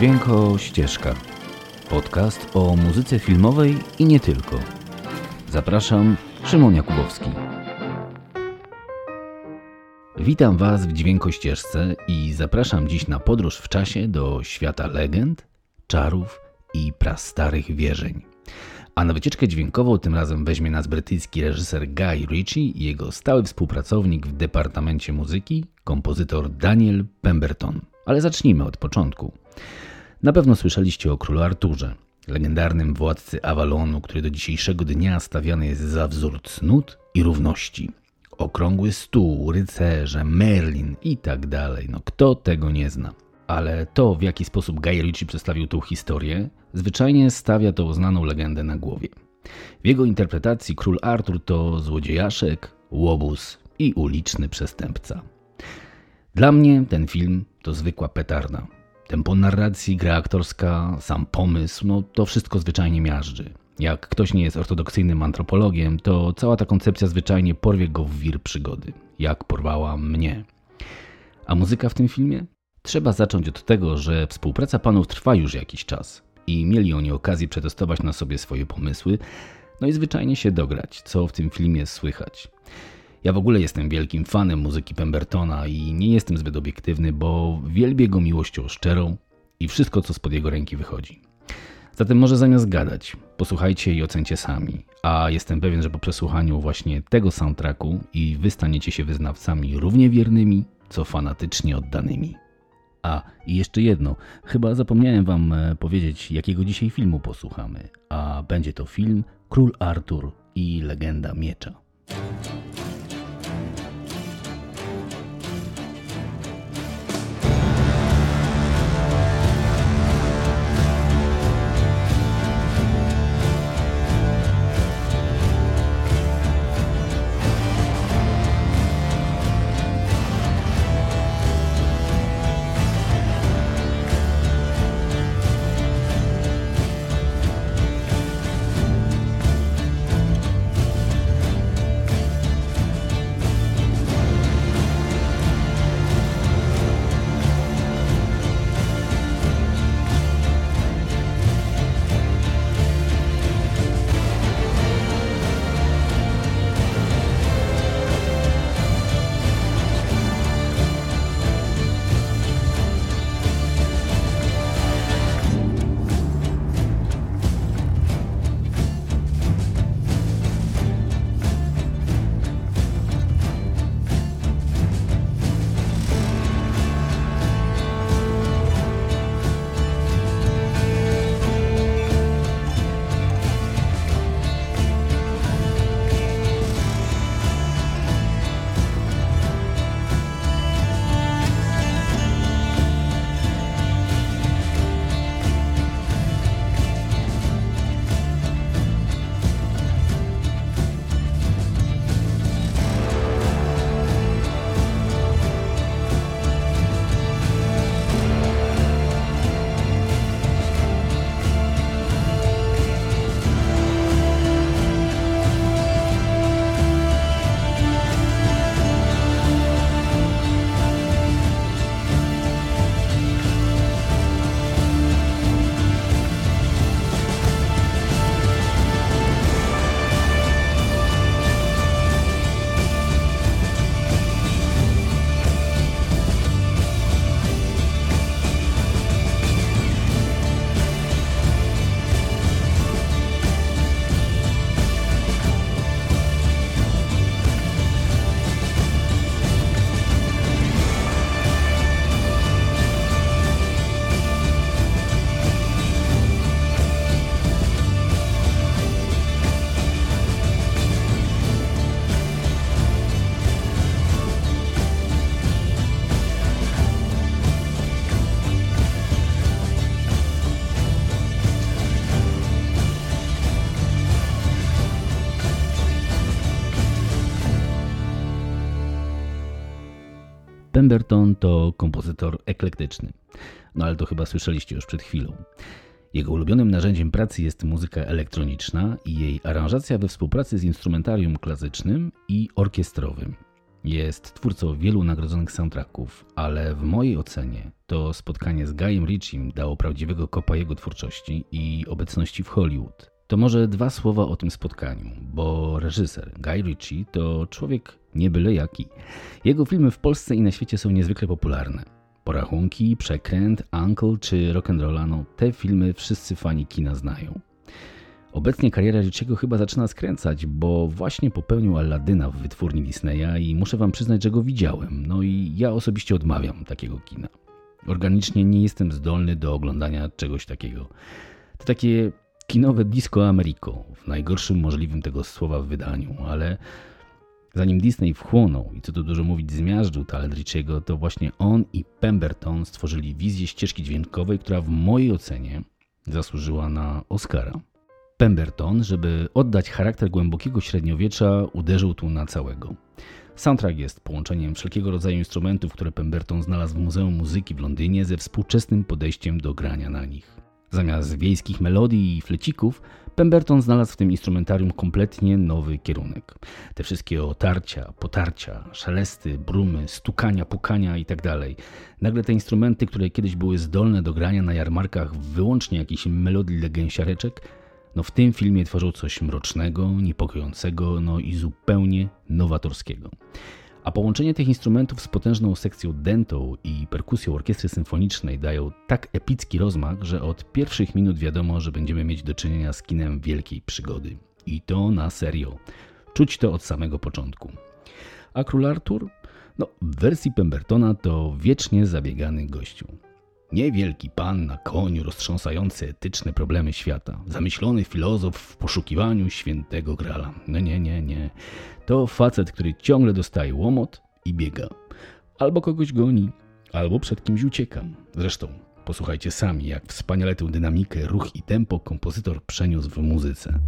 Dźwięko Ścieżka. Podcast o muzyce filmowej i nie tylko. Zapraszam, Szymon Jakubowski. Witam Was w Dźwięko Ścieżce i zapraszam dziś na podróż w czasie do świata legend, czarów i prastarych wierzeń. A na wycieczkę dźwiękową tym razem weźmie nas brytyjski reżyser Guy Ritchie i jego stały współpracownik w Departamencie Muzyki, kompozytor Daniel Pemberton. Ale zacznijmy od początku. Na pewno słyszeliście o królu Arturze, legendarnym władcy Avalonu, który do dzisiejszego dnia stawiany jest za wzór cnót i równości. Okrągły stół, rycerze, Merlin i tak dalej. No kto tego nie zna? Ale to, w jaki sposób Guy Ritchie przedstawił tą historię, zwyczajnie stawia tą znaną legendę na głowie. W jego interpretacji król Artur to złodziejaszek, łobuz i uliczny przestępca. Dla mnie ten film to zwykła petarda. Tempo narracji, gra aktorska, sam pomysł, no to wszystko zwyczajnie miażdży. Jak ktoś nie jest ortodoksyjnym antropologiem, to cała ta koncepcja zwyczajnie porwie go w wir przygody, jak porwała mnie. A muzyka w tym filmie? Trzeba zacząć od tego, że współpraca panów trwa już jakiś czas i mieli oni okazję przetestować na sobie swoje pomysły, no i zwyczajnie się dograć, co w tym filmie słychać. Ja w ogóle jestem wielkim fanem muzyki Pembertona i nie jestem zbyt obiektywny, bo wielbię go miłością szczerą i wszystko, co spod jego ręki wychodzi. Zatem może zamiast gadać, posłuchajcie i ocencie sami. A jestem pewien, że po przesłuchaniu właśnie tego soundtracku i wy staniecie się wyznawcami równie wiernymi, co fanatycznie oddanymi. A i jeszcze jedno, chyba zapomniałem wam e, powiedzieć, jakiego dzisiaj filmu posłuchamy. A będzie to film Król Artur i Legenda Miecza. Pemberton to kompozytor eklektyczny. No ale to chyba słyszeliście już przed chwilą. Jego ulubionym narzędziem pracy jest muzyka elektroniczna i jej aranżacja we współpracy z instrumentarium klasycznym i orkiestrowym. Jest twórcą wielu nagrodzonych soundtracków, ale w mojej ocenie to spotkanie z Guyem Ritchiem dało prawdziwego kopa jego twórczości i obecności w Hollywood. To może dwa słowa o tym spotkaniu, bo reżyser Guy Ritchie to człowiek nie byle jaki. Jego filmy w Polsce i na świecie są niezwykle popularne. Porachunki, Przekręt, Uncle czy Rock'n'Rolla, no te filmy wszyscy fani kina znają. Obecnie kariera Richiego chyba zaczyna skręcać, bo właśnie popełnił Aladyna w wytwórni Disneya i muszę wam przyznać, że go widziałem. No i ja osobiście odmawiam takiego kina. Organicznie nie jestem zdolny do oglądania czegoś takiego. To takie kinowe disco Americo, w najgorszym możliwym tego słowa wydaniu, ale zanim Disney wchłonął i co tu dużo mówić zmiażdżył talent Richiego, to właśnie on i Pemberton stworzyli wizję ścieżki dźwiękowej, która w mojej ocenie zasłużyła na Oscara. Pemberton, żeby oddać charakter głębokiego średniowiecza, uderzył tu na całego. Soundtrack jest połączeniem wszelkiego rodzaju instrumentów, które Pemberton znalazł w Muzeum Muzyki w Londynie ze współczesnym podejściem do grania na nich. Zamiast wiejskich melodii i flecików, Pemberton znalazł w tym instrumentarium kompletnie nowy kierunek. Te wszystkie otarcia, potarcia, szelesty, brumy, stukania, pukania itd. Tak Nagle te instrumenty, które kiedyś były zdolne do grania na jarmarkach wyłącznie jakichś melodii legęsiareczek, no w tym filmie tworzył coś mrocznego, niepokojącego, no i zupełnie nowatorskiego. A połączenie tych instrumentów z potężną sekcją dentą i perkusją orkiestry symfonicznej dają tak epicki rozmach, że od pierwszych minut wiadomo, że będziemy mieć do czynienia z kinem wielkiej przygody. I to na serio. Czuć to od samego początku. A król Artur? No, w wersji Pembertona to wiecznie zabiegany gościu. Niewielki pan na koniu roztrząsający etyczne problemy świata. Zamyślony filozof w poszukiwaniu świętego grala. No nie, nie, nie. To facet, który ciągle dostaje łomot i biega. Albo kogoś goni, albo przed kimś ucieka. Zresztą posłuchajcie sami, jak wspaniale tę dynamikę, ruch i tempo kompozytor przeniósł w muzyce.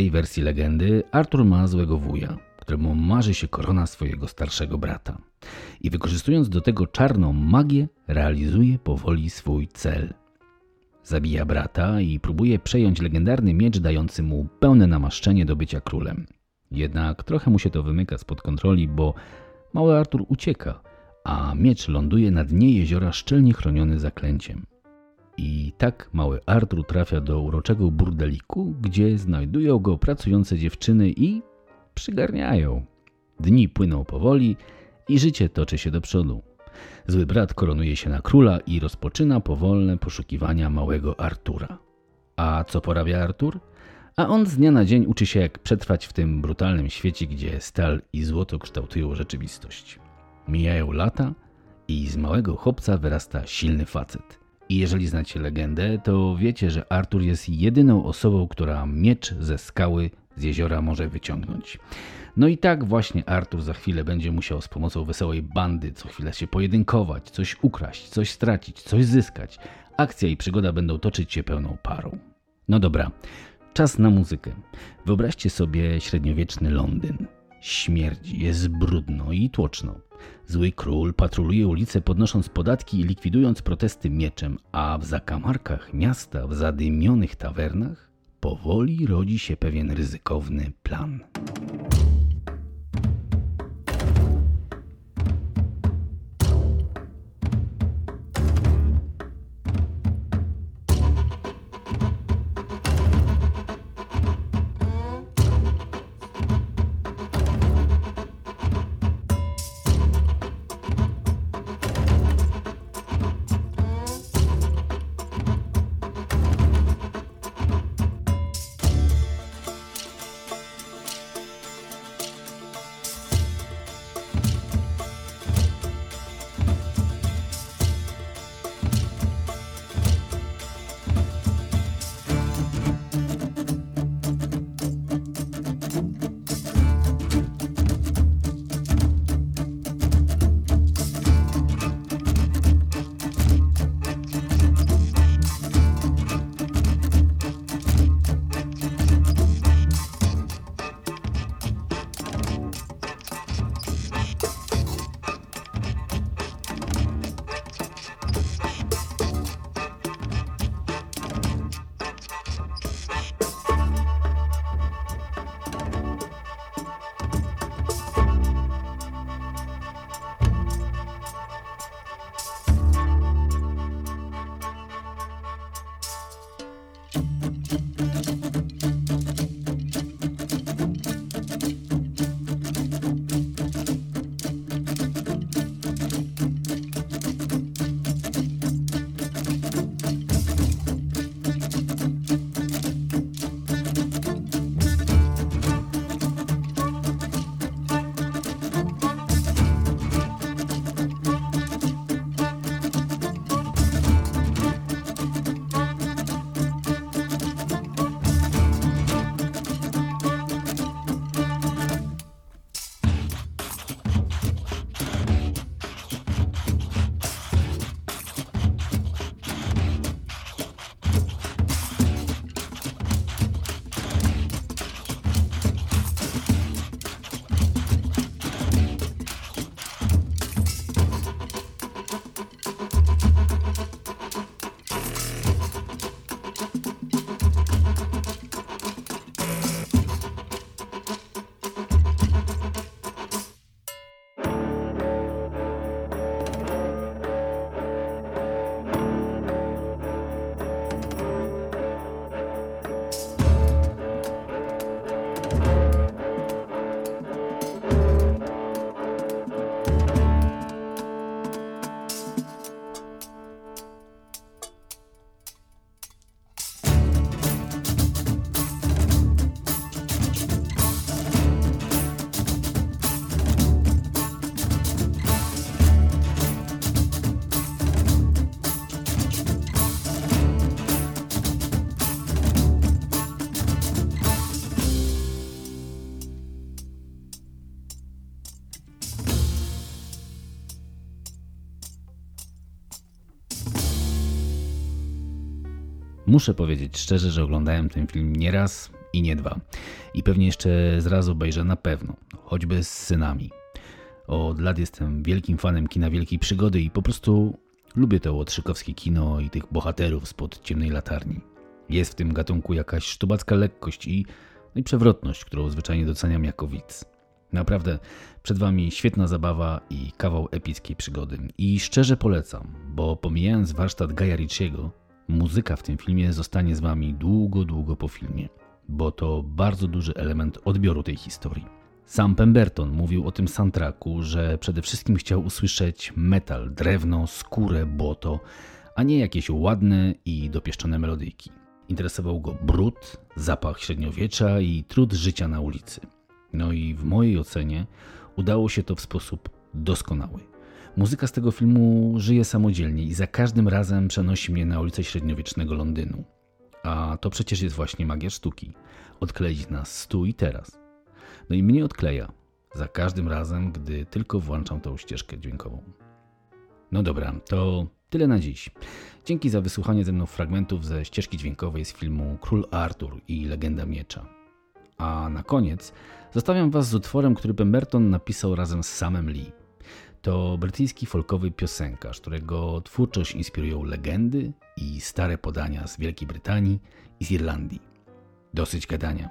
Tej wersji legendy Artur ma złego wuja, któremu marzy się korona swojego starszego brata. I wykorzystując do tego czarną magię, realizuje powoli swój cel. zabija brata i próbuje przejąć legendarny miecz dający mu pełne namaszczenie do bycia królem. Jednak trochę mu się to wymyka spod kontroli, bo mały Artur ucieka, a miecz ląduje na dnie jeziora szczelnie chroniony zaklęciem. I tak mały Artur trafia do uroczego burdeliku, gdzie znajdują go pracujące dziewczyny i przygarniają. Dni płyną powoli i życie toczy się do przodu. Zły brat koronuje się na króla i rozpoczyna powolne poszukiwania małego Artura. A co porabia Artur? A on z dnia na dzień uczy się, jak przetrwać w tym brutalnym świecie, gdzie stal i złoto kształtują rzeczywistość. Mijają lata i z małego chłopca wyrasta silny facet. I jeżeli znacie legendę, to wiecie, że Artur jest jedyną osobą, która miecz ze skały z jeziora może wyciągnąć. No i tak właśnie Artur za chwilę będzie musiał z pomocą wesołej bandy co chwilę się pojedynkować, coś ukraść, coś stracić, coś zyskać. Akcja i przygoda będą toczyć się pełną parą. No dobra, czas na muzykę. Wyobraźcie sobie średniowieczny Londyn. Śmierdzi, jest brudno i tłoczno. Zły król patroluje ulice podnosząc podatki i likwidując protesty mieczem, a w zakamarkach miasta, w zadymionych tawernach, powoli rodzi się pewien ryzykowny plan. Muszę powiedzieć szczerze, że oglądałem ten film nie raz i nie dwa. I pewnie jeszcze z razu obejrzę na pewno, choćby z synami. Od lat jestem wielkim fanem kina wielkiej przygody i po prostu Lubię to łotrzykowskie kino i tych bohaterów spod ciemnej latarni. Jest w tym gatunku jakaś sztubacka lekkość i, no i przewrotność, którą zwyczajnie doceniam jako widz. Naprawdę, przed Wami świetna zabawa i kawał epickiej przygody. I szczerze polecam, bo pomijając warsztat Gaja Ricciego, muzyka w tym filmie zostanie z Wami długo, długo po filmie, bo to bardzo duży element odbioru tej historii. Sam Pemberton mówił o tym soundtracku, że przede wszystkim chciał usłyszeć metal, drewno, skórę, błoto, a nie jakieś ładne i dopieszczone melodyjki. Interesował go brud, zapach średniowiecza i trud życia na ulicy. No i w mojej ocenie udało się to w sposób doskonały. Muzyka z tego filmu żyje samodzielnie i za każdym razem przenosi mnie na ulicę średniowiecznego Londynu. A to przecież jest właśnie magia sztuki. Odkleić nas tu i teraz. No i mnie odkleja za każdym razem, gdy tylko włączam tą ścieżkę dźwiękową. No dobra, to tyle na dziś. Dzięki za wysłuchanie ze mną fragmentów ze ścieżki dźwiękowej z filmu Król Artur i Legenda Miecza. A na koniec zostawiam Was z utworem, który Pemberton napisał razem z samym Lee. To brytyjski folkowy piosenkarz, którego twórczość inspirują legendy i stare podania z Wielkiej Brytanii i z Irlandii. Dosyć gadania.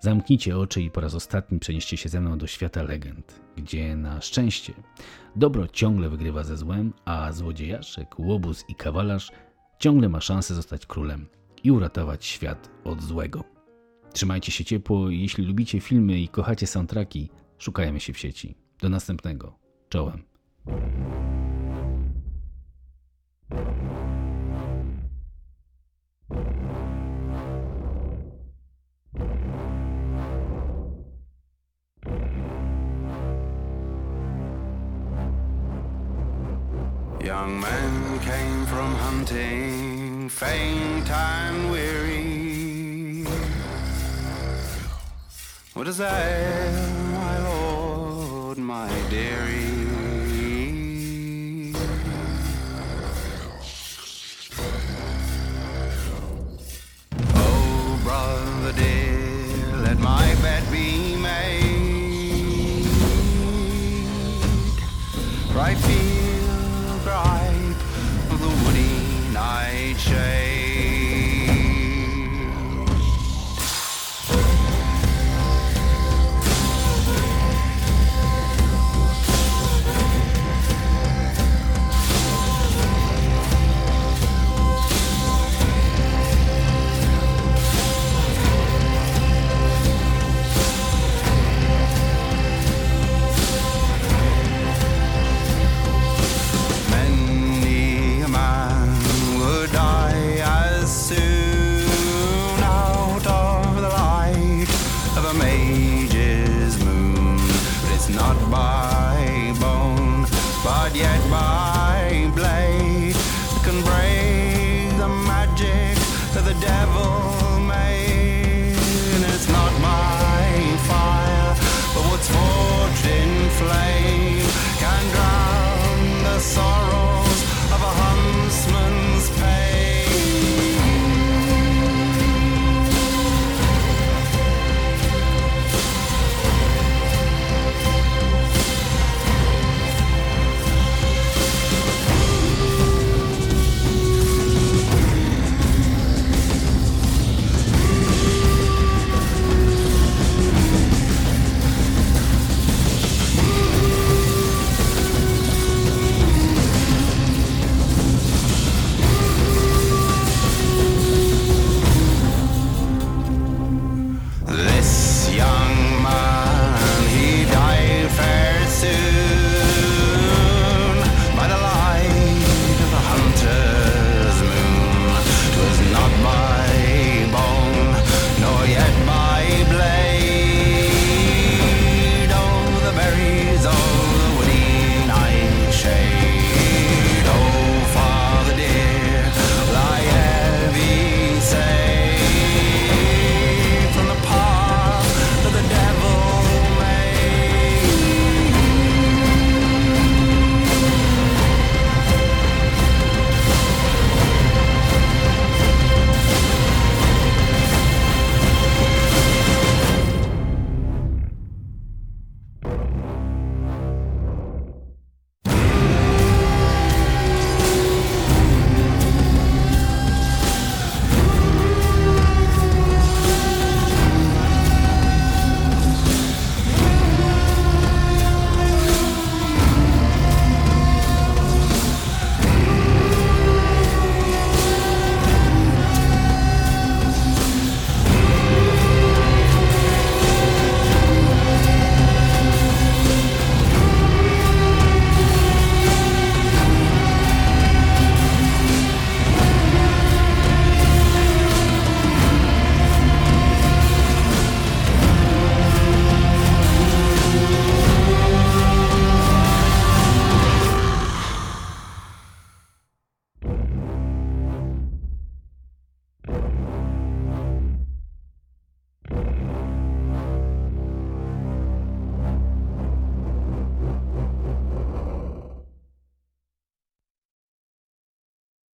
Zamknijcie oczy i po raz ostatni przenieście się ze mną do świata legend, gdzie na szczęście dobro ciągle wygrywa ze złem, a złodziejaszek, łobuz i kawalarz ciągle ma szansę zostać królem i uratować świat od złego. Trzymajcie się ciepło jeśli lubicie filmy i kochacie soundtracki, szukajmy się w sieci. Do następnego. Czołem. Young men came from hunting, faint and weary. What is that, my lord, my dearie? My blame.